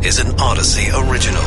This is an Audacy original.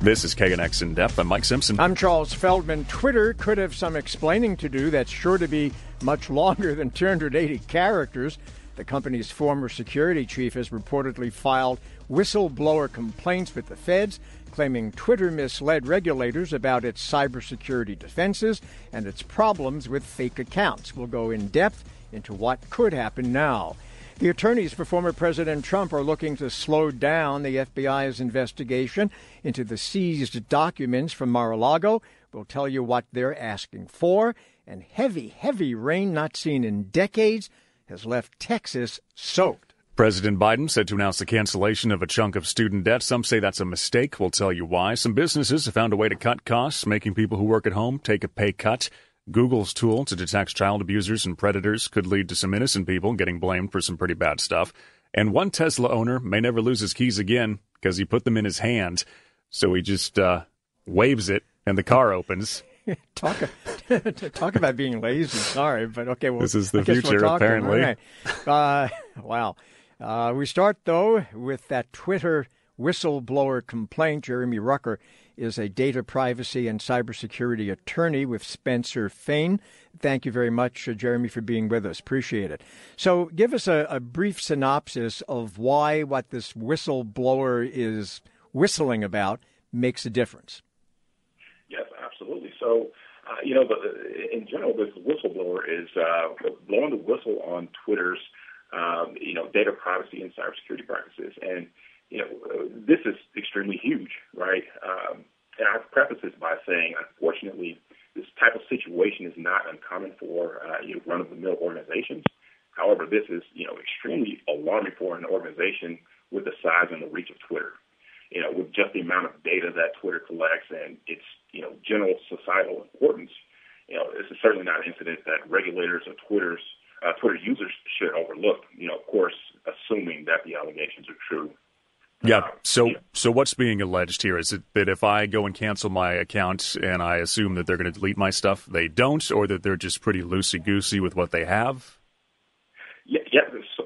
This is KNX in depth. I'm Mike Simpson. I'm Charles Feldman. Twitter could have some explaining to do that's sure to be much longer than 280 characters. The company's former security chief has reportedly filed whistleblower complaints with the feds, claiming Twitter misled regulators about its cybersecurity defenses and its problems with fake accounts. We'll go in depth into what could happen now. The attorneys for former President Trump are looking to slow down the FBI's investigation into the seized documents from Mar a Lago. We'll tell you what they're asking for. And heavy, heavy rain not seen in decades has left Texas soaked. President Biden said to announce the cancellation of a chunk of student debt. Some say that's a mistake. We'll tell you why. Some businesses have found a way to cut costs, making people who work at home take a pay cut. Google's tool to detect child abusers and predators could lead to some innocent people getting blamed for some pretty bad stuff. And one Tesla owner may never lose his keys again because he put them in his hand. So he just uh, waves it and the car opens. talk, talk about being lazy. Sorry, but okay. Well, this is the future, apparently. Right. Uh, wow. Uh, we start though with that Twitter whistleblower complaint. Jeremy Rucker is a data privacy and cybersecurity attorney with Spencer Fane. Thank you very much, uh, Jeremy, for being with us. Appreciate it. So, give us a, a brief synopsis of why what this whistleblower is whistling about makes a difference. Yes, absolutely. So, uh, you know, the, in general, this whistleblower is uh, blowing the whistle on Twitter's, um, you know, data privacy and cybersecurity practices. And you know, this is extremely huge, right? Um, and I preface this by saying, unfortunately, this type of situation is not uncommon for uh, you know, run-of-the-mill organizations. However, this is you know extremely alarming for an organization with the size and the reach of Twitter. You know, with just the amount of data that Twitter collects and its you know general societal importance, you know, this is certainly not an incident that regulators or Twitter's uh, Twitter users should overlook. You know, of course, assuming that the allegations are true. Yeah. So, so what's being alleged here? Is it that if I go and cancel my account and I assume that they're going to delete my stuff, they don't, or that they're just pretty loosey goosey with what they have? Yeah. yeah.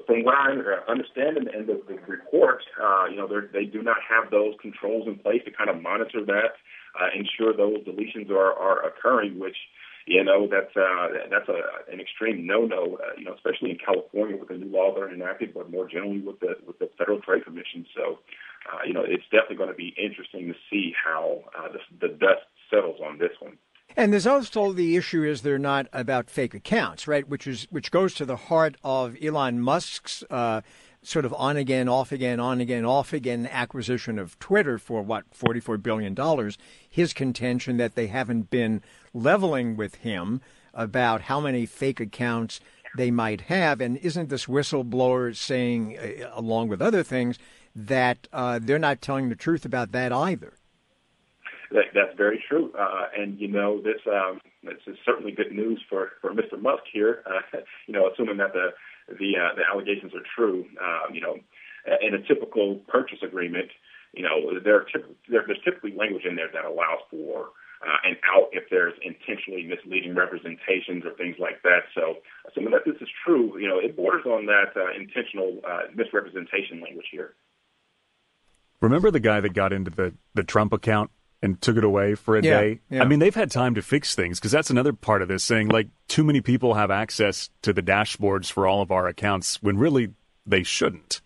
From what I understand in, the, the report, uh, you know, they do not have those controls in place to kind of monitor that, uh, ensure those deletions are, are occurring, which you know that's uh, that's a, an extreme no-no. Uh, you know, especially in California with the new law that are enacted, but more generally with the with the Federal Trade Commission. So, uh, you know, it's definitely going to be interesting to see how uh, the, the dust settles on this one. And there's also the issue is they're not about fake accounts, right? Which is which goes to the heart of Elon Musk's uh, sort of on again, off again, on again, off again acquisition of Twitter for what, $44 billion, his contention that they haven't been leveling with him about how many fake accounts they might have. And isn't this whistleblower saying, uh, along with other things, that uh, they're not telling the truth about that either? That, that's very true. Uh, and, you know, this, um, this is certainly good news for, for Mr. Musk here, uh, you know, assuming that the the uh, the allegations are true. Uh, you know, in a typical purchase agreement, you know, there, typ- there there's typically language in there that allows for uh, an out if there's intentionally misleading representations or things like that. So, assuming that this is true, you know, it borders on that uh, intentional uh, misrepresentation language here. Remember the guy that got into the, the Trump account and took it away for a yeah, day. Yeah. I mean, they've had time to fix things because that's another part of this saying like too many people have access to the dashboards for all of our accounts when really they shouldn't.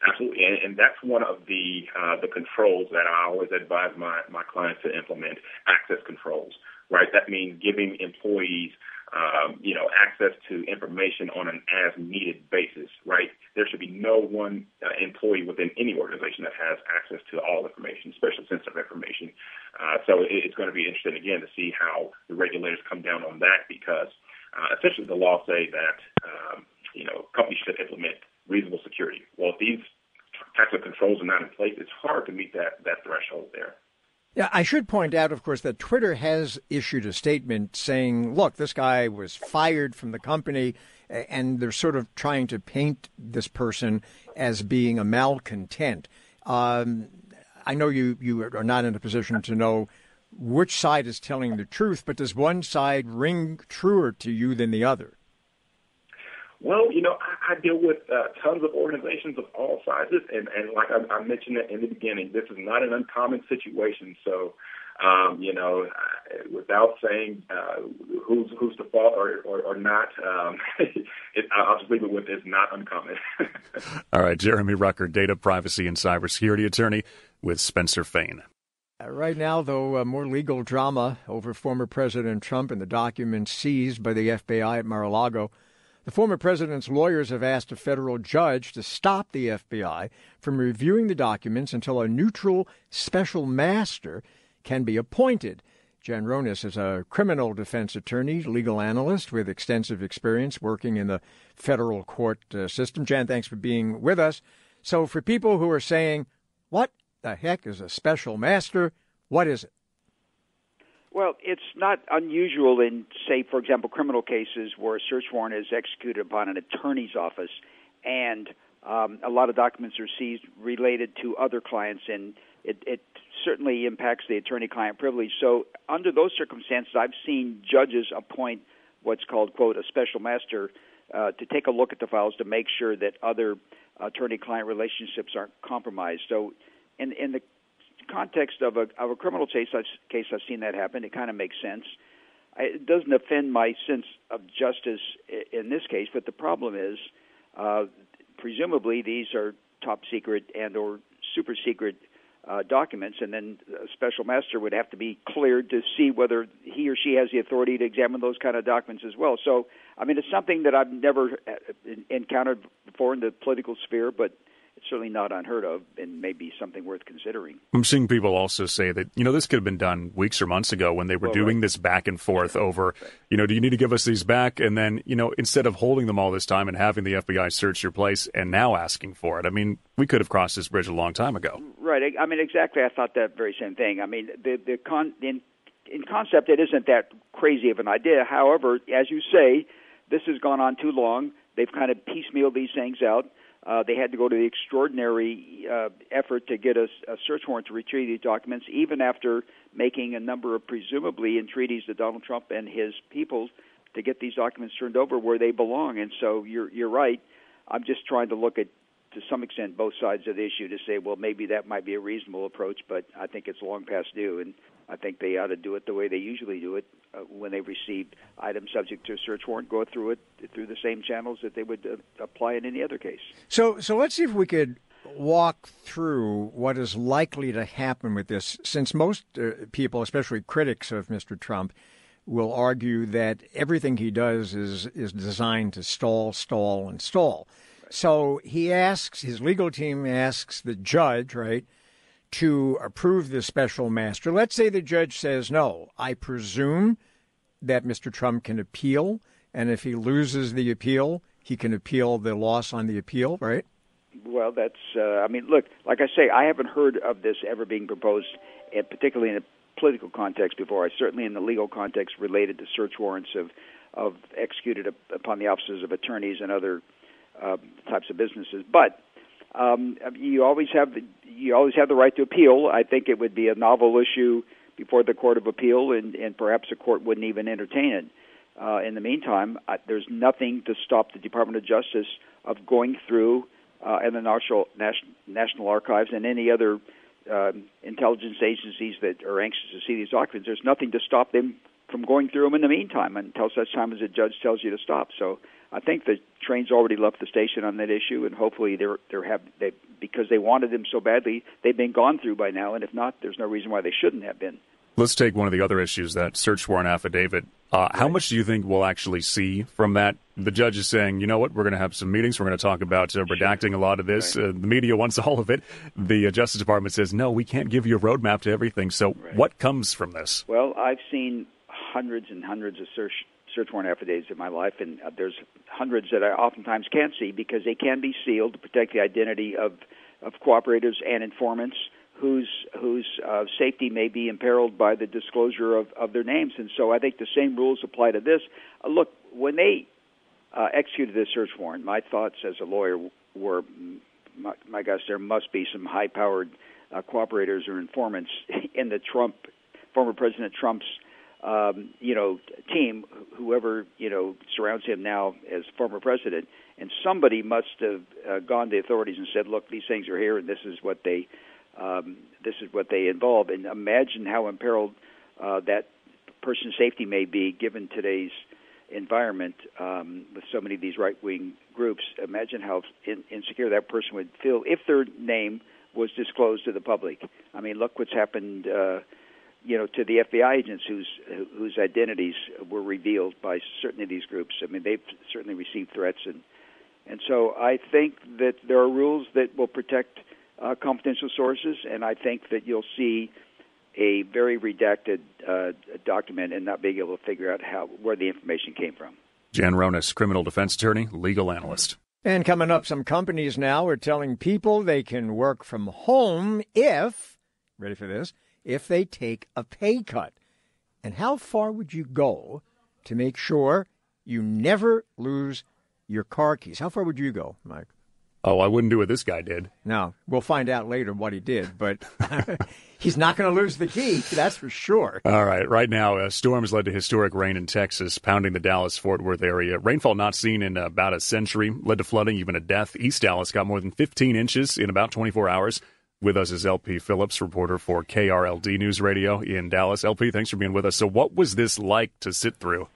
Absolutely, and, and that's one of the uh, the controls that I always advise my my clients to implement: access controls. Right, that means giving employees um, you know, access to information on an as-needed basis, right? There should be no one uh, employee within any organization that has access to all information, especially sensitive information. Uh, so it, it's going to be interesting again to see how the regulators come down on that because uh, essentially the law say that um, you know companies should implement reasonable security. Well, if these types of controls are not in place, it's hard to meet that that threshold there. Yeah, I should point out, of course, that Twitter has issued a statement saying, look, this guy was fired from the company, and they're sort of trying to paint this person as being a malcontent. Um, I know you, you are not in a position to know which side is telling the truth, but does one side ring truer to you than the other? Well, you know, I, I deal with uh, tons of organizations of all sizes, and, and like I, I mentioned in the beginning, this is not an uncommon situation. So, um, you know, without saying uh, who's who's the fault or, or, or not, um, it, I'll just leave it with it's not uncommon. All right, Jeremy Rucker, data privacy and cybersecurity attorney with Spencer Fane. Uh, right now, though, uh, more legal drama over former President Trump and the documents seized by the FBI at Mar a Lago. The former president's lawyers have asked a federal judge to stop the FBI from reviewing the documents until a neutral special master can be appointed. Jan Ronis is a criminal defense attorney, legal analyst with extensive experience working in the federal court uh, system. Jan, thanks for being with us. So, for people who are saying, what the heck is a special master? What is it? Well, it's not unusual in, say, for example, criminal cases where a search warrant is executed upon an attorney's office, and um, a lot of documents are seized related to other clients, and it, it certainly impacts the attorney-client privilege. So, under those circumstances, I've seen judges appoint what's called "quote" a special master uh, to take a look at the files to make sure that other attorney-client relationships aren't compromised. So, in in the context of a of a criminal case, I've, case I've seen that happen. It kind of makes sense. I, it doesn't offend my sense of justice in this case, but the problem is, uh, presumably these are top secret and or super secret uh, documents, and then a special master would have to be cleared to see whether he or she has the authority to examine those kind of documents as well. So, I mean, it's something that I've never uh, encountered before in the political sphere, but it's certainly not unheard of and maybe something worth considering. I'm seeing people also say that, you know, this could have been done weeks or months ago when they were well, doing right. this back and forth over, right. you know, do you need to give us these back? And then, you know, instead of holding them all this time and having the FBI search your place and now asking for it, I mean, we could have crossed this bridge a long time ago. Right. I mean, exactly. I thought that very same thing. I mean, the, the con, in, in concept, it isn't that crazy of an idea. However, as you say, this has gone on too long. They've kind of piecemealed these things out uh, they had to go to the extraordinary uh, effort to get a, a search warrant to retrieve these documents, even after making a number of presumably entreaties to Donald Trump and his people to get these documents turned over where they belong. And so you're you're right. I'm just trying to look at to some extent both sides of the issue to say, well, maybe that might be a reasonable approach, but I think it's long past due, and I think they ought to do it the way they usually do it uh, when they receive items subject to a search warrant, go through it through the same channels that they would uh, apply in any other case. So, so let's see if we could walk through what is likely to happen with this, since most uh, people, especially critics of Mr. Trump, will argue that everything he does is is designed to stall, stall, and stall. So he asks, his legal team asks the judge, right, to approve the special master. Let's say the judge says no. I presume that Mr. Trump can appeal, and if he loses the appeal, he can appeal the loss on the appeal, right? Well, that's, uh, I mean, look, like I say, I haven't heard of this ever being proposed, particularly in a political context before. I certainly in the legal context related to search warrants of, of executed upon the offices of attorneys and other uh, types of businesses. But um, you always have the, you always have the right to appeal. I think it would be a novel issue before the Court of Appeal, and, and perhaps the court wouldn't even entertain it. Uh, in the meantime, uh, there's nothing to stop the Department of Justice of going through uh, and the National, National Archives and any other uh, intelligence agencies that are anxious to see these documents. There's nothing to stop them from going through them in the meantime until such time as a judge tells you to stop. So I think the train's already left the station on that issue, and hopefully they're they're have they because they wanted them so badly, they've been gone through by now. And if not, there's no reason why they shouldn't have been. Let's take one of the other issues that search warrant affidavit. Uh, right. How much do you think we'll actually see from that? The judge is saying, you know what, we're going to have some meetings. We're going to talk about uh, redacting a lot of this. Right. Uh, the media wants all of it. The uh, Justice Department says, no, we can't give you a roadmap to everything. So, right. what comes from this? Well, I've seen hundreds and hundreds of search search warrant affidavits in my life, and uh, there's hundreds that I oftentimes can't see because they can be sealed to protect the identity of of cooperators and informants whose whose uh, safety may be imperiled by the disclosure of, of their names. And so I think the same rules apply to this. Uh, look, when they uh, executed this search warrant, my thoughts as a lawyer were, my, my gosh, there must be some high-powered uh, cooperators or informants in the Trump, former President Trump's um, you know, team, whoever you know surrounds him now as former president, and somebody must have uh, gone to the authorities and said, "Look, these things are here, and this is what they, um, this is what they involve." And imagine how imperiled uh, that person's safety may be given today's environment um, with so many of these right-wing groups. Imagine how in, insecure that person would feel if their name was disclosed to the public. I mean, look what's happened. Uh, you know, to the FBI agents whose whose identities were revealed by certain of these groups. I mean, they've certainly received threats, and and so I think that there are rules that will protect uh, confidential sources, and I think that you'll see a very redacted uh, document and not being able to figure out how where the information came from. Jan Ronis, criminal defense attorney, legal analyst. And coming up, some companies now are telling people they can work from home if, ready for this, if they take a pay cut. And how far would you go to make sure you never lose your car keys? How far would you go, Mike? Oh, I wouldn't do what this guy did. No, we'll find out later what he did, but he's not going to lose the key, that's for sure. All right. Right now, uh, storms led to historic rain in Texas, pounding the Dallas Fort Worth area. Rainfall not seen in about a century led to flooding, even a death. East Dallas got more than 15 inches in about 24 hours. With us is LP Phillips, reporter for KRLD News Radio in Dallas. LP, thanks for being with us. So, what was this like to sit through?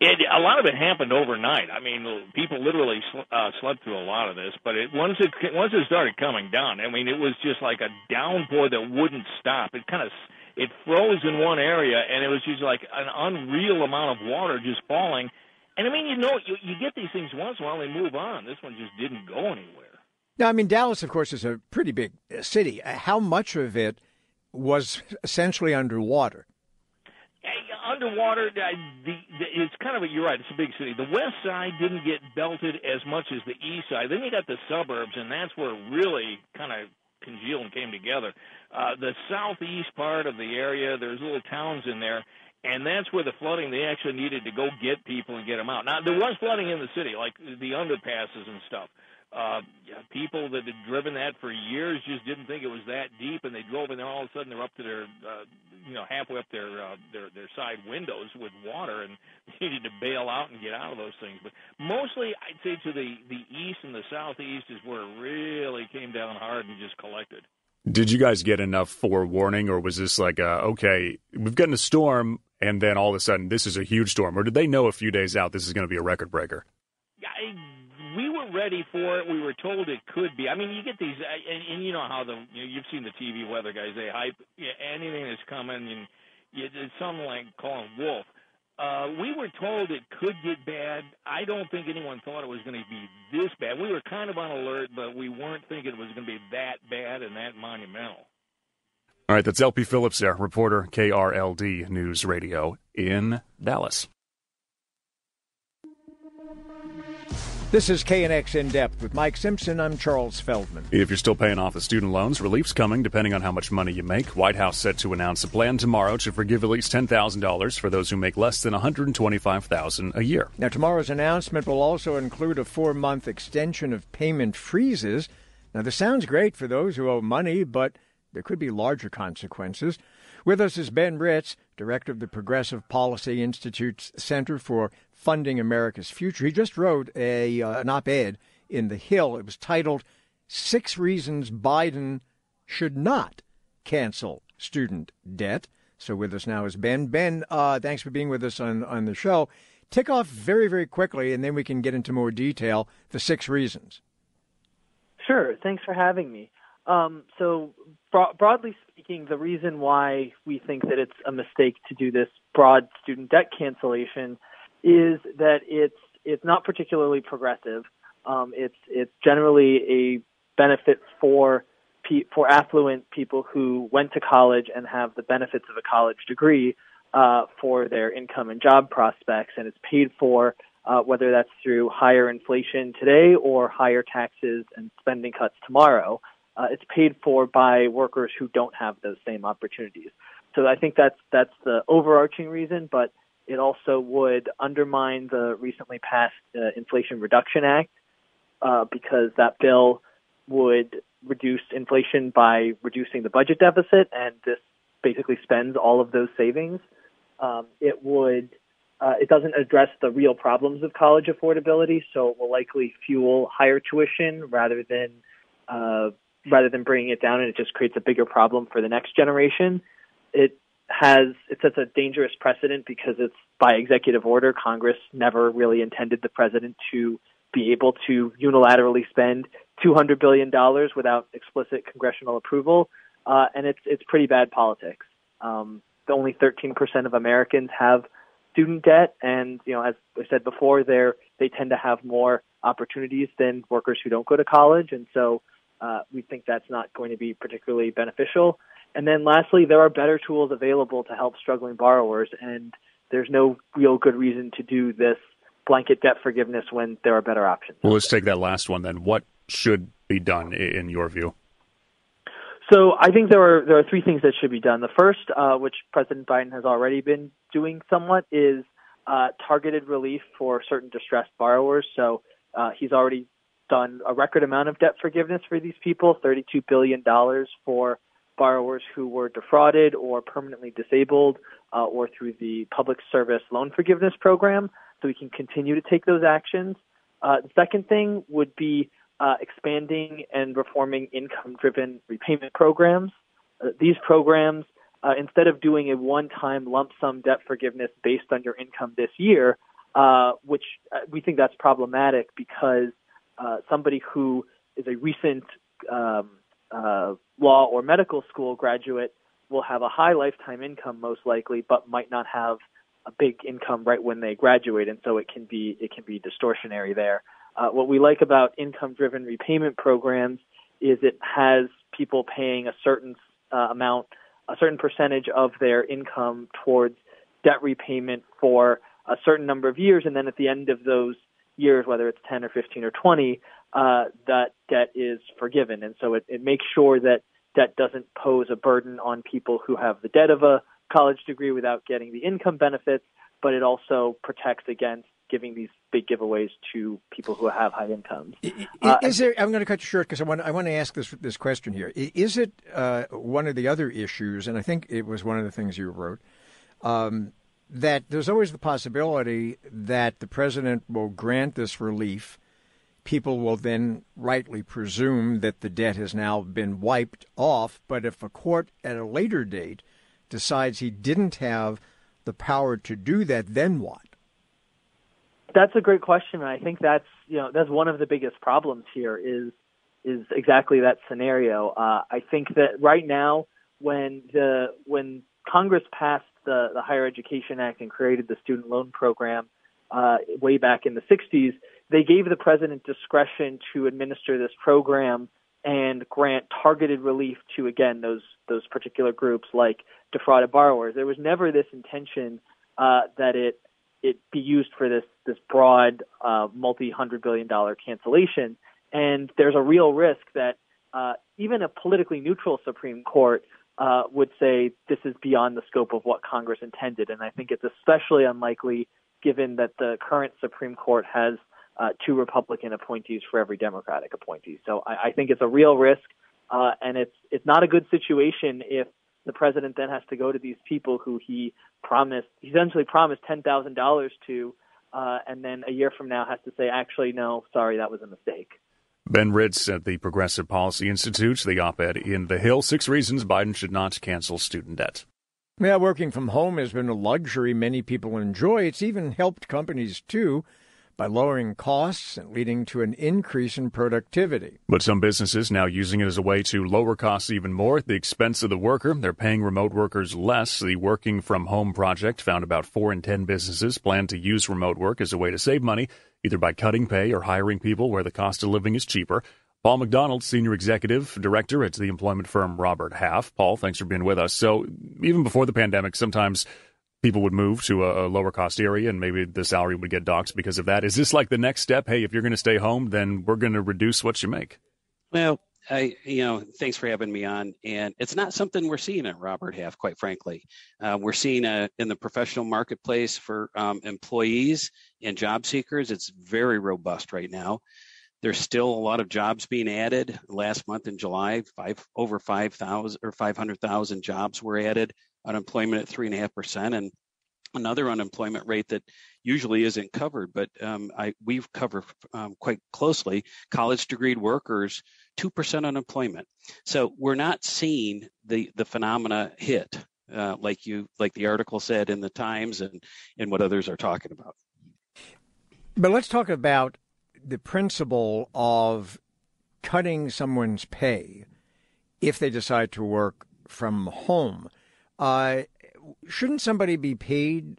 It, a lot of it happened overnight. I mean, people literally uh, slept through a lot of this. But it, once it once it started coming down, I mean, it was just like a downpour that wouldn't stop. It kind of it froze in one area, and it was just like an unreal amount of water just falling. And I mean, you know, you, you get these things once in a while, they move on. This one just didn't go anywhere. Now, I mean, Dallas, of course, is a pretty big uh, city. Uh, how much of it was essentially underwater? Underwater, uh, the, the, it's kind of a, you're right. It's a big city. The west side didn't get belted as much as the east side. Then you got the suburbs, and that's where it really kind of congealed and came together. Uh, the southeast part of the area, there's little towns in there, and that's where the flooding they actually needed to go get people and get them out. Now there was flooding in the city, like the underpasses and stuff. People that had driven that for years just didn't think it was that deep, and they drove, and then all of a sudden they're up to their, uh, you know, halfway up their uh, their their side windows with water, and needed to bail out and get out of those things. But mostly, I'd say to the the east and the southeast is where it really came down hard and just collected. Did you guys get enough forewarning, or was this like, uh, okay, we've gotten a storm, and then all of a sudden this is a huge storm, or did they know a few days out this is going to be a record breaker? Were ready for it. We were told it could be. I mean, you get these, uh, and, and you know how the you know, you've seen the TV weather guys. They hype anything that's coming, and you, it's something like calling wolf. Uh, we were told it could get bad. I don't think anyone thought it was going to be this bad. We were kind of on alert, but we weren't thinking it was going to be that bad and that monumental. All right, that's LP Phillips there, reporter KRLD News Radio in Dallas. This is KNX In Depth with Mike Simpson. I'm Charles Feldman. If you're still paying off the student loans, relief's coming depending on how much money you make. White House set to announce a plan tomorrow to forgive at least $10,000 for those who make less than $125,000 a year. Now, tomorrow's announcement will also include a four month extension of payment freezes. Now, this sounds great for those who owe money, but there could be larger consequences. With us is Ben Ritz, director of the Progressive Policy Institute's Center for Funding America's Future. He just wrote a uh, an op-ed in The Hill. It was titled Six Reasons Biden Should Not Cancel Student Debt. So with us now is Ben. Ben, uh, thanks for being with us on, on the show. Tick off very, very quickly, and then we can get into more detail the six reasons. Sure. Thanks for having me. Um, so, bro- broadly speaking, the reason why we think that it's a mistake to do this broad student debt cancellation is that it's it's not particularly progressive. Um, it's it's generally a benefit for pe- for affluent people who went to college and have the benefits of a college degree uh, for their income and job prospects, and it's paid for uh, whether that's through higher inflation today or higher taxes and spending cuts tomorrow. Uh, it's paid for by workers who don't have those same opportunities. So I think that's that's the overarching reason, but it also would undermine the recently passed uh, Inflation Reduction Act uh, because that bill would reduce inflation by reducing the budget deficit, and this basically spends all of those savings. Um, it would uh, it doesn't address the real problems of college affordability, so it will likely fuel higher tuition rather than uh, rather than bringing it down, and it just creates a bigger problem for the next generation. It has it sets a dangerous precedent because it's by executive order. Congress never really intended the president to be able to unilaterally spend 200 billion dollars without explicit congressional approval, uh, and it's it's pretty bad politics. Um, the only 13% of Americans have student debt, and you know, as I said before, they they tend to have more opportunities than workers who don't go to college, and so uh, we think that's not going to be particularly beneficial. And then lastly, there are better tools available to help struggling borrowers, and there's no real good reason to do this blanket debt forgiveness when there are better options. Well, let's take that last one then. What should be done in your view? So I think there are there are three things that should be done. The first, uh, which President Biden has already been doing somewhat, is uh, targeted relief for certain distressed borrowers. So uh, he's already done a record amount of debt forgiveness for these people, $32 billion for borrowers who were defrauded or permanently disabled uh, or through the Public Service Loan Forgiveness Program. So we can continue to take those actions. Uh, the second thing would be uh, expanding and reforming income driven repayment programs. Uh, these programs, uh, instead of doing a one time lump sum debt forgiveness based on your income this year, uh, which we think that's problematic because uh, somebody who is a recent um, law or medical school graduate will have a high lifetime income most likely, but might not have a big income right when they graduate, and so it can be it can be distortionary there. Uh, what we like about income driven repayment programs is it has people paying a certain uh, amount, a certain percentage of their income towards debt repayment for a certain number of years, and then at the end of those years, whether it's 10 or 15 or 20, uh, that debt is forgiven. And so it, it makes sure that debt doesn't pose a burden on people who have the debt of a college degree without getting the income benefits, but it also protects against giving these big giveaways to people who have high incomes. Uh, is there? I'm going to cut you short because I want I want to ask this this question here. Is it uh, one of the other issues? And I think it was one of the things you wrote. Um, that there's always the possibility that the president will grant this relief. People will then rightly presume that the debt has now been wiped off. But if a court at a later date decides he didn't have the power to do that, then what? That's a great question, I think that's you know that's one of the biggest problems here is is exactly that scenario. Uh, I think that right now, when the when Congress passed the the Higher Education Act and created the student loan program uh, way back in the 60s, they gave the president discretion to administer this program and grant targeted relief to again those those particular groups like defrauded borrowers. There was never this intention uh, that it it be used for this this broad uh, multi hundred billion dollar cancellation. And there's a real risk that uh, even a politically neutral Supreme Court uh, would say this is beyond the scope of what Congress intended. And I think it's especially unlikely given that the current Supreme Court has uh, two Republican appointees for every Democratic appointee. So I, I think it's a real risk, uh, and it's it's not a good situation if the president then has to go to these people who he promised, he essentially promised ten thousand dollars to, uh, and then a year from now has to say, actually, no, sorry, that was a mistake. Ben Ritz at the Progressive Policy Institute, the op-ed in The Hill: Six Reasons Biden Should Not Cancel Student Debt. Yeah, working from home has been a luxury many people enjoy. It's even helped companies too by lowering costs and leading to an increase in productivity. But some businesses now using it as a way to lower costs even more at the expense of the worker. They're paying remote workers less. The Working from Home Project found about 4 in 10 businesses plan to use remote work as a way to save money, either by cutting pay or hiring people where the cost of living is cheaper. Paul McDonald, Senior Executive Director at the employment firm Robert Half. Paul, thanks for being with us. So, even before the pandemic, sometimes people would move to a, lower cost area and maybe the salary would get docked because of that. Is this like the next step? Hey, if you're going to stay home, then we're going to reduce what you make. Well, I, you know, thanks for having me on. And it's not something we're seeing at Robert Half, quite frankly. Uh, we're seeing a, in the professional marketplace for um, employees and job seekers, it's very robust right now. There's still a lot of jobs being added. Last month in July, five over 5,000 or 500,000 jobs were added unemployment at three and a half percent, and another unemployment rate that usually isn't covered, but um, I, we cover um, quite closely college degreed workers, 2% unemployment. So we're not seeing the, the phenomena hit uh, like you like the article said in the Times and, and what others are talking about. But let's talk about the principle of cutting someone's pay if they decide to work from home. Uh, shouldn't somebody be paid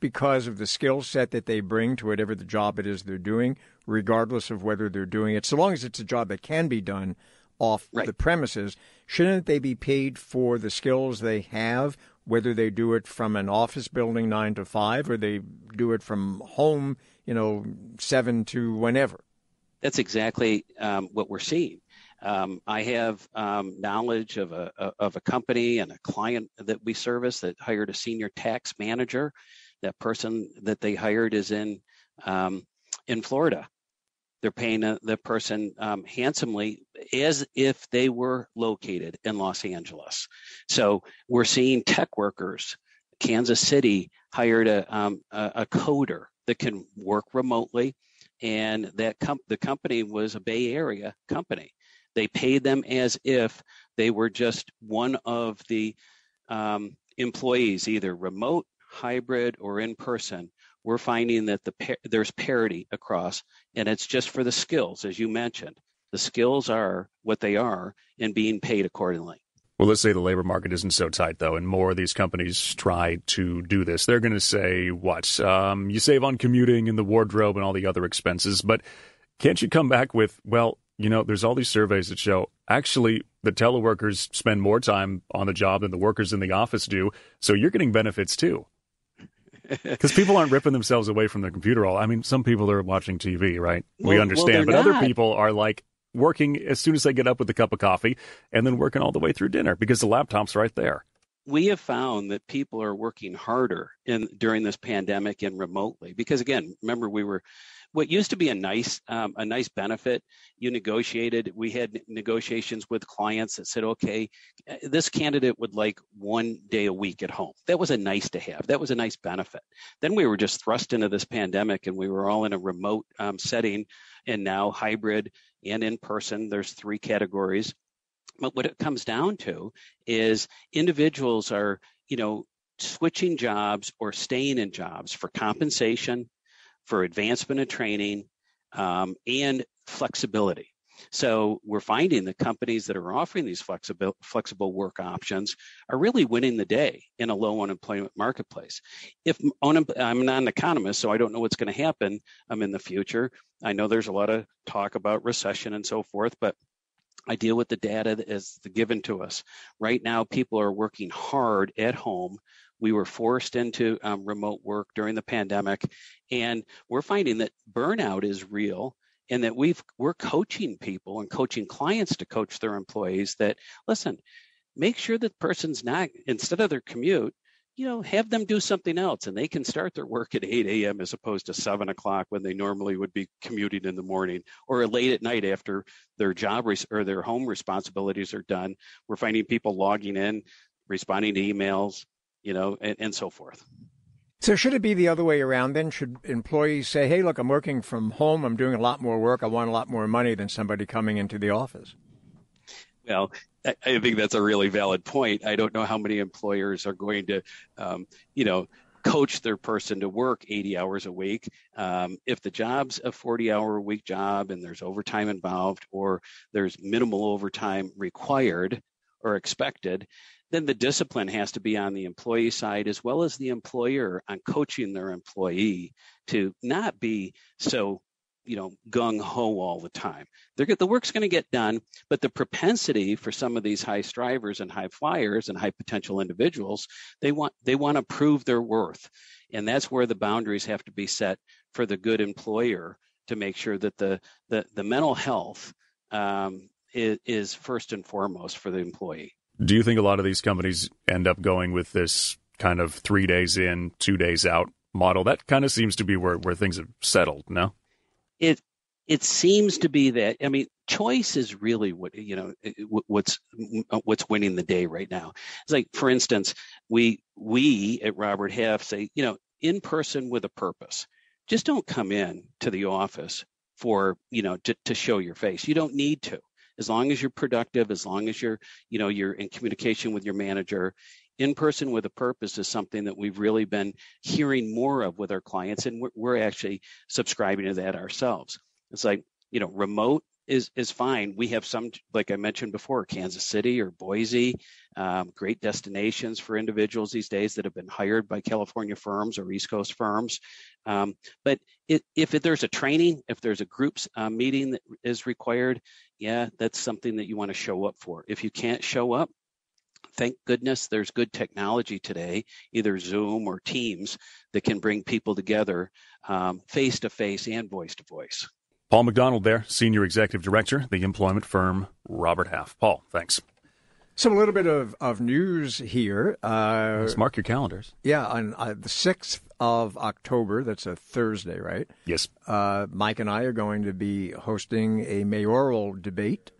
because of the skill set that they bring to whatever the job it is they're doing, regardless of whether they're doing it, so long as it's a job that can be done off right. the premises, shouldn't they be paid for the skills they have, whether they do it from an office building nine to five or they do it from home, you know, seven to whenever? That's exactly um, what we're seeing. Um, I have um, knowledge of a, of a company and a client that we service that hired a senior tax manager. That person that they hired is in um, in Florida. They're paying a, the person um, handsomely as if they were located in Los Angeles. So we're seeing tech workers. Kansas City hired a, um, a, a coder that can work remotely, and that com- the company was a Bay Area company. They paid them as if they were just one of the um, employees, either remote, hybrid, or in person. We're finding that the par- there's parity across, and it's just for the skills, as you mentioned. The skills are what they are, and being paid accordingly. Well, let's say the labor market isn't so tight, though, and more of these companies try to do this. They're going to say, what? Um, you save on commuting and the wardrobe and all the other expenses, but can't you come back with, well, you know, there's all these surveys that show actually the teleworkers spend more time on the job than the workers in the office do. So you're getting benefits too. Because people aren't ripping themselves away from the computer all. I mean, some people are watching TV, right? Well, we understand, well, but not. other people are like working as soon as they get up with a cup of coffee and then working all the way through dinner because the laptop's right there. We have found that people are working harder in during this pandemic and remotely because again, remember we were what used to be a nice um, a nice benefit you negotiated we had negotiations with clients that said okay uh, this candidate would like one day a week at home. That was a nice to have. That was a nice benefit. Then we were just thrust into this pandemic and we were all in a remote um, setting and now hybrid and in person. There's three categories. But what it comes down to is individuals are you know switching jobs or staying in jobs for compensation for advancement and training um, and flexibility. So we're finding the companies that are offering these flexible flexible work options are really winning the day in a low unemployment marketplace. If I'm not an economist, so I don't know what's going to happen um, in the future. I know there's a lot of talk about recession and so forth, but I deal with the data that is given to us. Right now, people are working hard at home we were forced into um, remote work during the pandemic, and we're finding that burnout is real and that we've we're coaching people and coaching clients to coach their employees that listen make sure that person's not instead of their commute you know have them do something else and they can start their work at 8 a.m as opposed to 7 o'clock when they normally would be commuting in the morning or late at night after their job res- or their home responsibilities are done. We're finding people logging in responding to emails you know, and, and so forth. So should it be the other way around then? Should employees say, "Hey, look, I'm working from home. I'm doing a lot more work. I want a lot more money than somebody coming into the office." Well, I think that's a really valid point. I don't know how many employers are going to, um, you know, coach their person to work 80 hours a week. Um, if the job's a 40 hour a week job and there's overtime involved or there's minimal overtime required or expected, then the discipline has to be on the employee side as well as the employer on coaching their employee to not be so you know gung ho all the time. They're, the work's going to get done, but the propensity for some of these high strivers and high flyers and high potential individuals, they want they want to prove their worth, and that's where the boundaries have to be set for the good employer to make sure that the the, the mental health um, is, is first and foremost for the employee. Do you think a lot of these companies end up going with this kind of three days in, two days out model? That kind of seems to be where, where things have settled, no? It it seems to be that I mean choice is really what you know what's what's winning the day right now. It's like for instance, we we at Robert Half say you know in person with a purpose. Just don't come in to the office for you know to, to show your face. You don't need to as long as you're productive, as long as you're, you know, you're in communication with your manager, in person with a purpose is something that we've really been hearing more of with our clients, and we're, we're actually subscribing to that ourselves. It's like, you know, remote is is fine. We have some, like I mentioned before, Kansas City or Boise, um, great destinations for individuals these days that have been hired by California firms or East Coast firms. Um, but it, if there's a training, if there's a groups uh, meeting that is required, yeah, that's something that you want to show up for. If you can't show up, thank goodness there's good technology today, either Zoom or Teams, that can bring people together face to face and voice to voice. Paul McDonald there, Senior Executive Director, the employment firm Robert Half. Paul, thanks. So a little bit of, of news here. Uh, Let's mark your calendars. Yeah, on uh, the 6th of October, that's a Thursday, right? Yes. Uh, Mike and I are going to be hosting a mayoral debate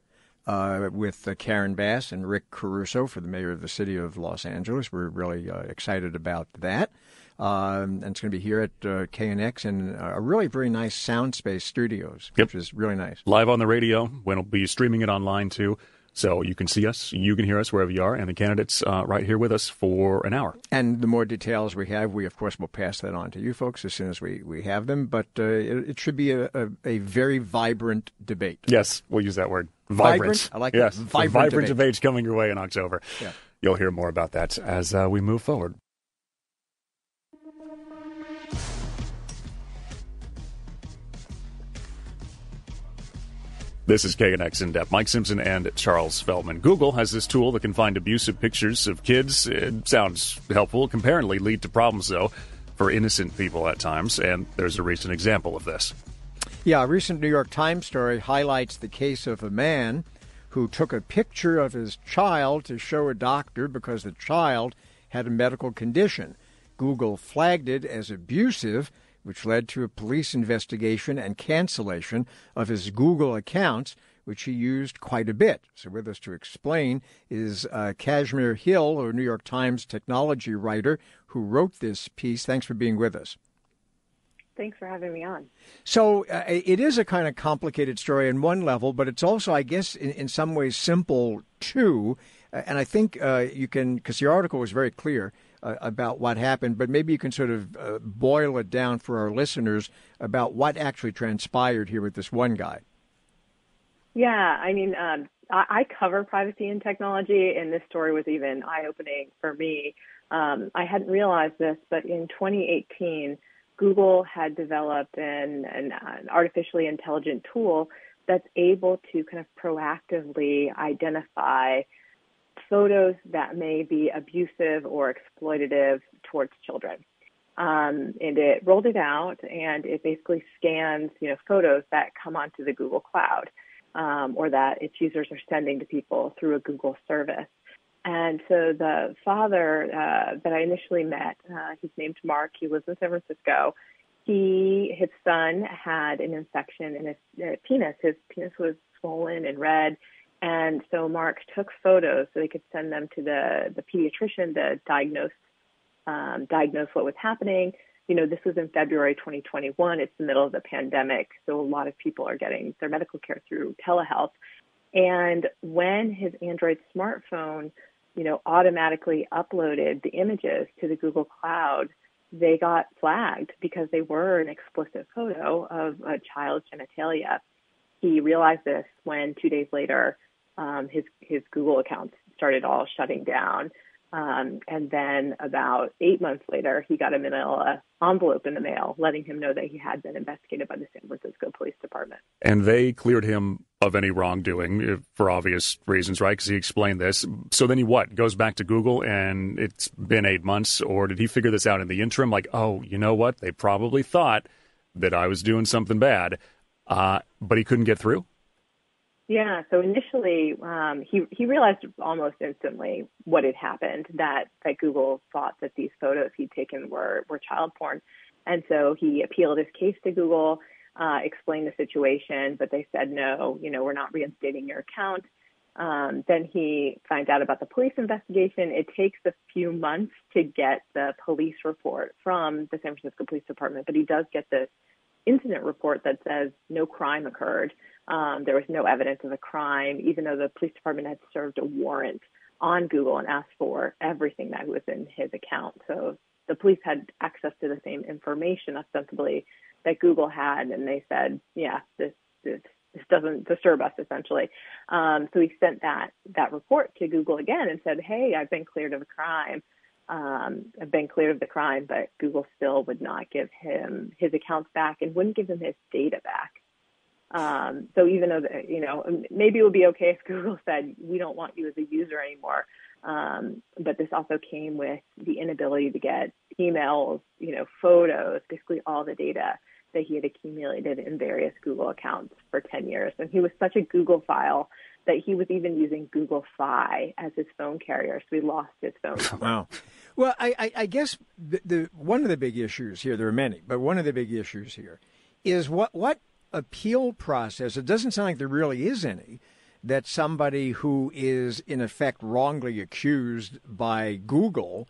uh, with uh, Karen Bass and Rick Caruso for the mayor of the city of Los Angeles. We're really uh, excited about that. Um, and it's going to be here at uh, KNX in a really very nice sound space studios, yep. which is really nice. Live on the radio. We'll be streaming it online too. So you can see us, you can hear us wherever you are, and the candidates uh, right here with us for an hour. And the more details we have, we of course will pass that on to you folks as soon as we, we have them. But uh, it, it, should be a, a, a, very vibrant debate. Yes, we'll use that word. Vibrant. vibrant? I like yes, that. Vibrant, vibrant debate. debates coming your way in October. Yeah. You'll hear more about that as uh, we move forward. This is KNX in depth. Mike Simpson and Charles Feldman. Google has this tool that can find abusive pictures of kids. It sounds helpful. Can apparently lead to problems, though, for innocent people at times. And there's a recent example of this. Yeah, a recent New York Times story highlights the case of a man who took a picture of his child to show a doctor because the child had a medical condition. Google flagged it as abusive which led to a police investigation and cancellation of his Google accounts, which he used quite a bit. So, with us to explain is uh, Kashmir Hill, a New York Times technology writer who wrote this piece. Thanks for being with us. Thanks for having me on. So uh, it is a kind of complicated story in one level, but it's also, I guess, in, in some ways simple too. And I think uh, you can, because your article was very clear uh, about what happened, but maybe you can sort of uh, boil it down for our listeners about what actually transpired here with this one guy. Yeah, I mean, um, I, I cover privacy and technology, and this story was even eye opening for me. Um, I hadn't realized this, but in 2018, Google had developed an, an, an artificially intelligent tool that's able to kind of proactively identify photos that may be abusive or exploitative towards children. Um, and it rolled it out, and it basically scans, you know, photos that come onto the Google Cloud, um, or that its users are sending to people through a Google service. And so the father uh, that I initially met, uh, he's named Mark. He lives in San Francisco. He, his son, had an infection in his uh, penis. His penis was swollen and red and so Mark took photos so they could send them to the, the pediatrician to diagnose um, diagnose what was happening. You know, this was in February 2021. It's the middle of the pandemic, so a lot of people are getting their medical care through telehealth. And when his Android smartphone, you know, automatically uploaded the images to the Google Cloud, they got flagged because they were an explicit photo of a child's genitalia. He realized this when two days later um, his his Google accounts started all shutting down. Um, and then about eight months later, he got a manila envelope in the mail letting him know that he had been investigated by the San Francisco Police Department. And they cleared him of any wrongdoing uh, for obvious reasons, right? Because he explained this. So then he what? Goes back to Google and it's been eight months, or did he figure this out in the interim? Like, oh, you know what? They probably thought that I was doing something bad, uh, but he couldn't get through? Yeah, so initially um, he he realized almost instantly what had happened that that Google thought that these photos he'd taken were were child porn, and so he appealed his case to Google. uh, explain the situation, but they said no. You know, we're not reinstating your account. Um, then he finds out about the police investigation. It takes a few months to get the police report from the San Francisco Police Department, but he does get the incident report that says no crime occurred. Um, there was no evidence of a crime, even though the police department had served a warrant on Google and asked for everything that was in his account. So the police had access to the same information ostensibly that Google had, and they said, yeah, this this this doesn't disturb us essentially. Um, so he sent that that report to Google again and said, hey, I've been cleared of a crime. Um, I've been cleared of the crime, but Google still would not give him his accounts back and wouldn't give him his data back. Um, so even though the, you know maybe it would be okay if Google said we don't want you as a user anymore, um, but this also came with the inability to get emails, you know, photos, basically all the data that he had accumulated in various Google accounts for 10 years. And he was such a Google file that he was even using Google Fi as his phone carrier. So he lost his phone. Wow. Well, I, I, I guess the, the, one of the big issues here, there are many, but one of the big issues here is what, what appeal process, it doesn't sound like there really is any, that somebody who is in effect wrongly accused by Google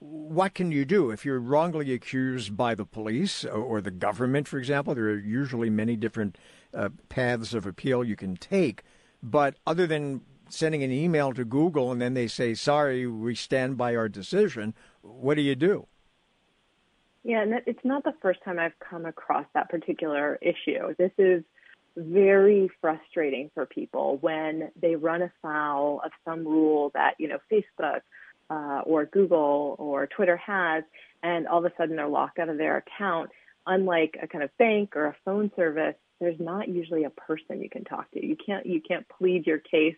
what can you do if you're wrongly accused by the police or the government, for example? There are usually many different uh, paths of appeal you can take. But other than sending an email to Google and then they say, sorry, we stand by our decision, what do you do? Yeah, and it's not the first time I've come across that particular issue. This is very frustrating for people when they run afoul of some rule that, you know, Facebook uh, or Google or Twitter has, and all of a sudden they're locked out of their account. Unlike a kind of bank or a phone service, there's not usually a person you can talk to. You can't you can't plead your case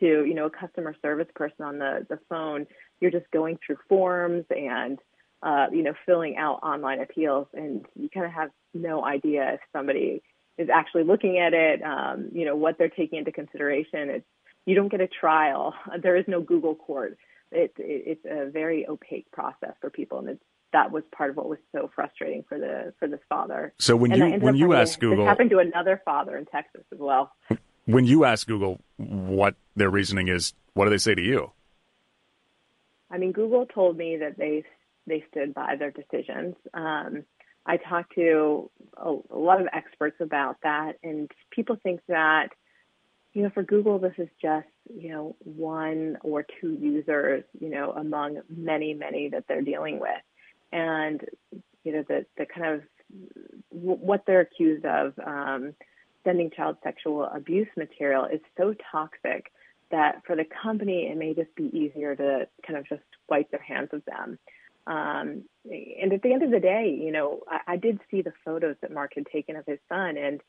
to you know a customer service person on the the phone. You're just going through forms and uh, you know filling out online appeals, and you kind of have no idea if somebody is actually looking at it. Um, you know what they're taking into consideration. It's you don't get a trial. There is no Google court it, it, it's a very opaque process for people, and it's that was part of what was so frustrating for the for this father. So when you when you ask Google, this happened to another father in Texas as well. When you ask Google what their reasoning is, what do they say to you? I mean, Google told me that they they stood by their decisions. Um, I talked to a, a lot of experts about that, and people think that you know, for Google, this is just, you know, one or two users, you know, among many, many that they're dealing with. And, you know, the, the kind of what they're accused of, um, sending child sexual abuse material is so toxic that for the company, it may just be easier to kind of just wipe their hands of them. Um, and at the end of the day, you know, I, I did see the photos that Mark had taken of his son, and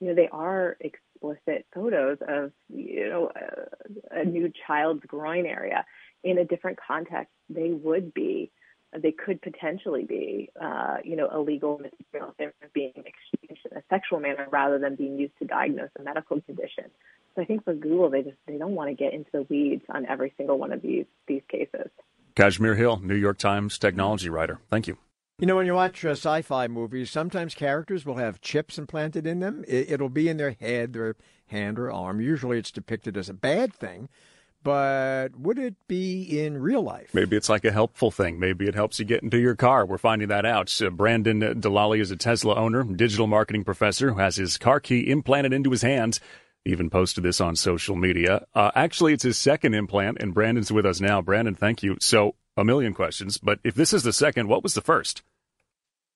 you know, they are explicit photos of, you know, a, a new child's groin area. In a different context, they would be, they could potentially be, uh, you know, illegal material being exchanged in a sexual manner rather than being used to diagnose a medical condition. So I think for Google, they just they don't want to get into the weeds on every single one of these these cases. Kashmir Hill, New York Times technology writer. Thank you. You know, when you watch uh, sci-fi movies, sometimes characters will have chips implanted in them. It, will be in their head, their hand, or arm. Usually, it's depicted as a bad thing. But would it be in real life? Maybe it's like a helpful thing. Maybe it helps you get into your car. We're finding that out. Uh, Brandon Dalaly is a Tesla owner, digital marketing professor who has his car key implanted into his hands. Even posted this on social media. Uh, actually, it's his second implant, and Brandon's with us now. Brandon, thank you. So, a million questions, but if this is the second, what was the first?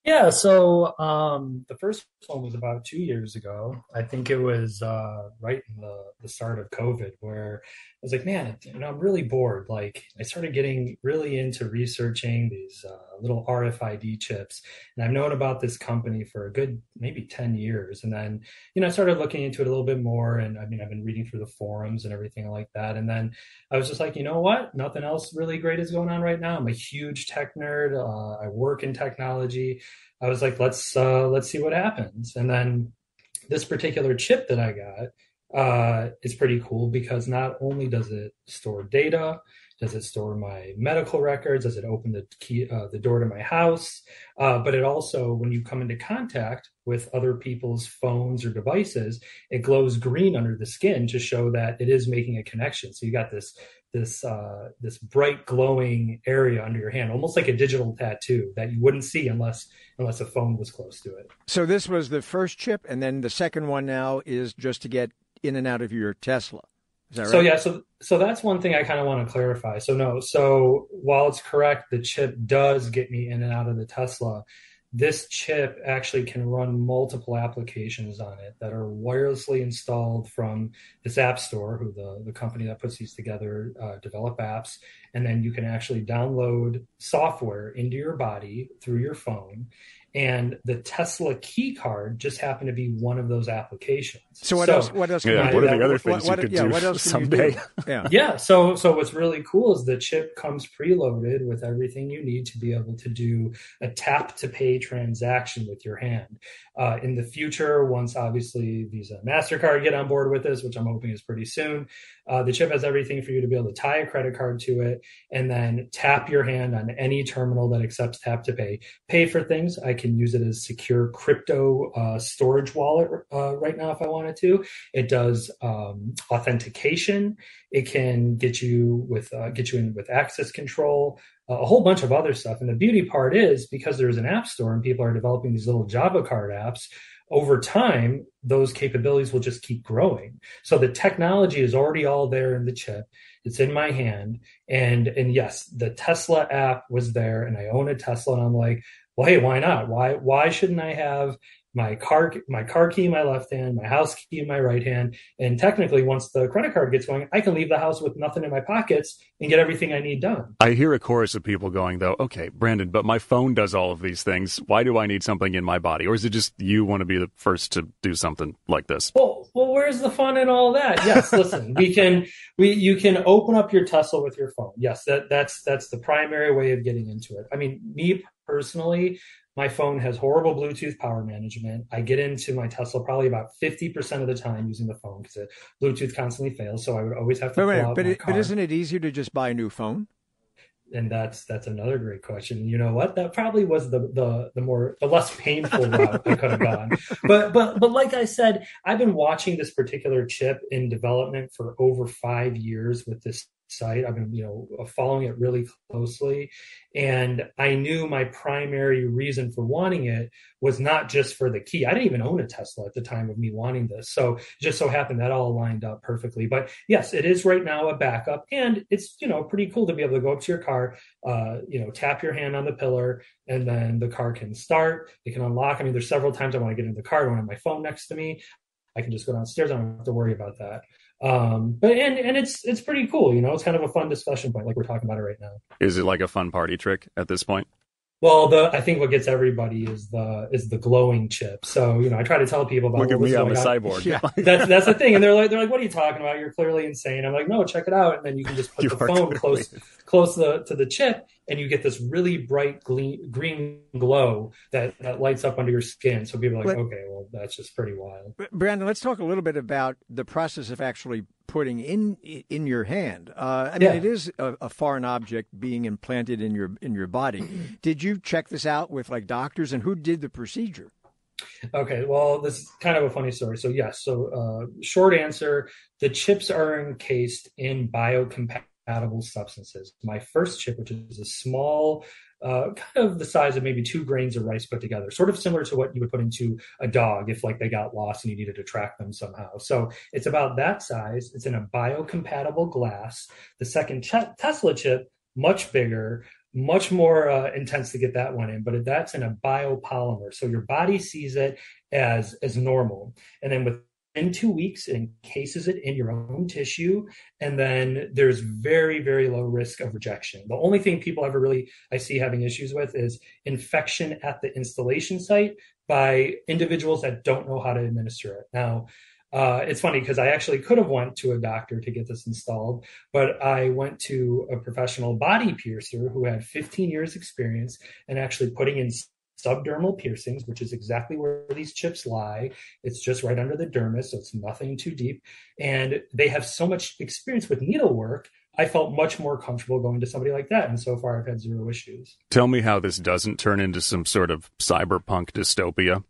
Yeah, so um, the first one was about two years ago. I think it was uh, right in the, the start of COVID, where was like, man, you know, I'm really bored. Like, I started getting really into researching these uh, little RFID chips, and I've known about this company for a good maybe ten years. And then, you know, I started looking into it a little bit more, and I mean, I've been reading through the forums and everything like that. And then I was just like, you know what? Nothing else really great is going on right now. I'm a huge tech nerd. Uh, I work in technology I was like, let's uh, let's see what happens. And then this particular chip that I got uh, is pretty cool because not only does it store data, does it store my medical records? Does it open the key, uh, the door to my house? Uh, but it also, when you come into contact with other people's phones or devices, it glows green under the skin to show that it is making a connection. So you got this this uh, this bright glowing area under your hand, almost like a digital tattoo that you wouldn't see unless unless a phone was close to it. So this was the first chip, and then the second one now is just to get in and out of your Tesla. Right? So yeah, so so that's one thing I kind of want to clarify. So no, so while it's correct, the chip does get me in and out of the Tesla. This chip actually can run multiple applications on it that are wirelessly installed from this app store, who the, the company that puts these together uh, develop apps, and then you can actually download software into your body through your phone, and the Tesla key card just happened to be one of those applications. So what so, else? What else? yeah, what are the other things what, what, you could yeah, do what else someday? Do? Yeah, yeah. So so what's really cool is the chip comes preloaded with everything you need to be able to do a tap to pay transaction with your hand. Uh, in the future, once obviously Visa, Mastercard get on board with this, which I'm hoping is pretty soon, uh, the chip has everything for you to be able to tie a credit card to it and then tap your hand on any terminal that accepts tap to pay. Pay for things. I can use it as secure crypto uh, storage wallet uh, right now if I wanted to. It does um, authentication. It can get you with uh, get you in with access control. a whole bunch of other stuff. And the beauty part is because there's an app store and people are developing these little Java card apps, over time, those capabilities will just keep growing. So the technology is already all there in the chip. It's in my hand. And, and yes, the Tesla app was there and I own a Tesla and I'm like, well, hey, why not? Why, why shouldn't I have my car my car key in my left hand, my house key in my right hand, and technically once the credit card gets going, I can leave the house with nothing in my pockets and get everything I need done. I hear a chorus of people going though, "Okay, Brandon, but my phone does all of these things. Why do I need something in my body?" Or is it just you want to be the first to do something like this? Well, well, where's the fun in all that? Yes, listen, we can we you can open up your Tesla with your phone. Yes, that that's that's the primary way of getting into it. I mean, me personally, my phone has horrible Bluetooth power management. I get into my Tesla probably about 50% of the time using the phone because Bluetooth constantly fails. So I would always have to. Wait, wait, but, it, but isn't it easier to just buy a new phone? And that's that's another great question. You know what? That probably was the the the more the less painful route I could have gone. But but but like I said, I've been watching this particular chip in development for over five years with this site. I've been, you know, following it really closely. And I knew my primary reason for wanting it was not just for the key. I didn't even own a Tesla at the time of me wanting this. So just so happened that all lined up perfectly. But yes, it is right now a backup. And it's, you know, pretty cool to be able to go up to your car, uh, you know, tap your hand on the pillar and then the car can start. It can unlock. I mean, there's several times I want to get in the car. I don't have my phone next to me. I can just go downstairs. I don't have to worry about that. Um, but and and it's it's pretty cool. You know, it's kind of a fun discussion point, like we're talking about it right now. Is it like a fun party trick at this point? Well, the I think what gets everybody is the is the glowing chip. So you know, I try to tell people about. Look at me, I'm a cyborg. Yeah. that's that's the thing, and they're like they're like, "What are you talking about? You're clearly insane." I'm like, "No, check it out," and then you can just put you the phone clearly. close close to the, to the chip, and you get this really bright green, green glow that, that lights up under your skin. So people are like, but, okay, well, that's just pretty wild. Brandon, let's talk a little bit about the process of actually putting in in your hand. Uh, I mean, yeah. it is a, a, foreign object being implanted in your in your body. did you check this out with like doctors, and who did the procedure? Okay, well, this is kind of a funny story. So yes, so uh, short answer: the chips are encased in biocompatible compatible substances. My first chip, which is a small, uh, kind of the size of maybe two grains of rice put together, sort of similar to what you would put into a dog if like they got lost and you needed to track them somehow. So it's about that size. It's in a biocompatible glass. The second Tesla chip, much bigger, much more uh, intense to get that one in, but that's in a biopolymer. So your body sees it as as normal, and then with in two weeks, it encases it in your own tissue, and then there's very, very low risk of rejection. The only thing people ever really I see having issues with is infection at the installation site by individuals that don't know how to administer it. Now, uh, it's funny because I actually could have went to a doctor to get this installed, but I went to a professional body piercer who had 15 years experience and actually putting in subdermal piercings, which is exactly where these chips lie. It's just right under the dermis, so it's nothing too deep. And they have so much experience with needlework. I felt much more comfortable going to somebody like that. And so far, I've had zero issues. Tell me how this doesn't turn into some sort of cyberpunk dystopia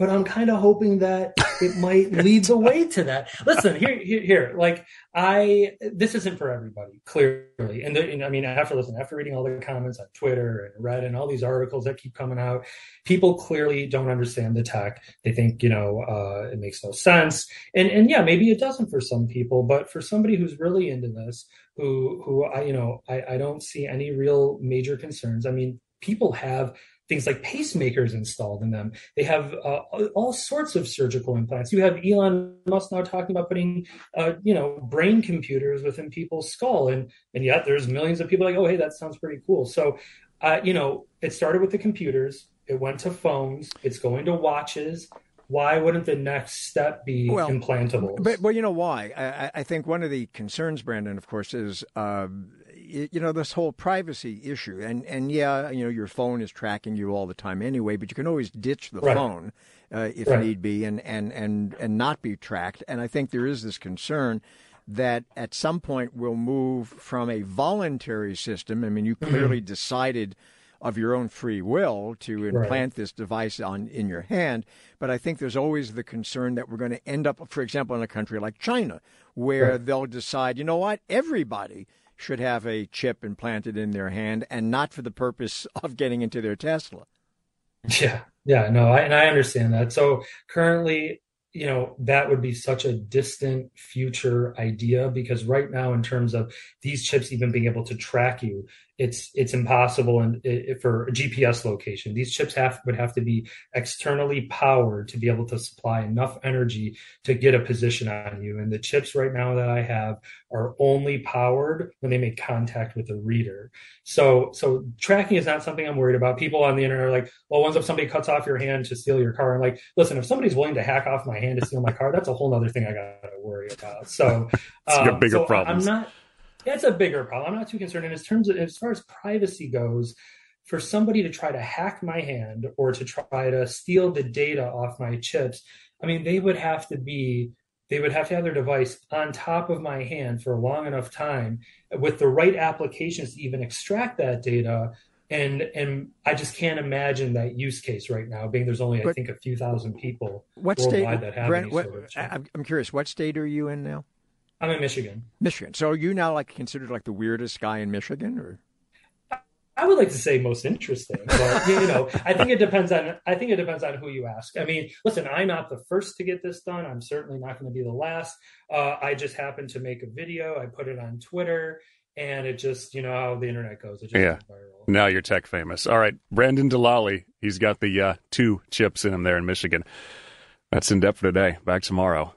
but I'm kind of hoping that it might lead the way to that. Listen, here, here, here, like I, this isn't for everybody, clearly. And, the, and I mean, after listen, after reading all the comments on Twitter and Reddit and all these articles that keep coming out, people clearly don't understand the tech. They think, you know, uh, it makes no sense. And, and yeah, maybe it doesn't for some people, but for somebody who's really into this, who, who I, you know, I, I don't see any real major concerns. I mean, people have things like pacemakers installed in them. They have uh, all sorts of surgical implants. You have Elon Musk now talking about putting, uh, you know, brain computers within people's skull, and and yet there's millions of people like, oh, hey, that sounds pretty cool. So, uh, you know, it started with the computers. It went to phones. It's going to watches why wouldn't the next step be well, implantable? But well, you know why? I, I, think one of the concerns, Brandon, of course, is uh, you know this whole privacy issue and and yeah you know your phone is tracking you all the time anyway but you can always ditch the right. phone uh, if right. need be and and and and not be tracked and i think there is this concern that at some point we'll move from a voluntary system i mean you mm-hmm. clearly mm-hmm. decided of your own free will to implant right. this device on in your hand but i think there's always the concern that we're going to end up for example in a country like china where they'll decide you know what everybody should have a chip implanted in their hand and not for the purpose of getting into their Tesla. Yeah, yeah, no, I, and I understand that. So currently, you know, that would be such a distant future idea because right now, in terms of these chips even being able to track you, it's it's impossible and for a GPS location. These chips have would have to be externally powered to be able to supply enough energy to get a position on you. And the chips right now that I have are only powered when they make contact with the reader. So so tracking is not something I'm worried about. People on the internet are like, well, once if somebody cuts off your hand to steal your car, I'm like, listen, if somebody's willing to hack off my hand to steal my car, that's a whole other thing I got to worry about. So, um, a bigger so problem. I'm not that's a bigger problem. I'm not too concerned. And in terms of as far as privacy goes, for somebody to try to hack my hand or to try to steal the data off my chips, I mean, they would have to be they would have to have their device on top of my hand for a long enough time with the right applications to even extract that data and and I just can't imagine that use case right now, being there's only but I think a few thousand people what worldwide state, that have Brent, what, of I'm curious, what state are you in now? I'm in Michigan. Michigan. So are you now like considered like the weirdest guy in Michigan, or? I would like to say most interesting, but you know, I think it depends on. I think it depends on who you ask. I mean, listen, I'm not the first to get this done. I'm certainly not going to be the last. Uh, I just happened to make a video. I put it on Twitter, and it just, you know, how the internet goes. It just yeah. Now you're tech famous. All right, Brandon Dalaly. He's got the uh, two chips in him there in Michigan. That's in depth for today. Back tomorrow.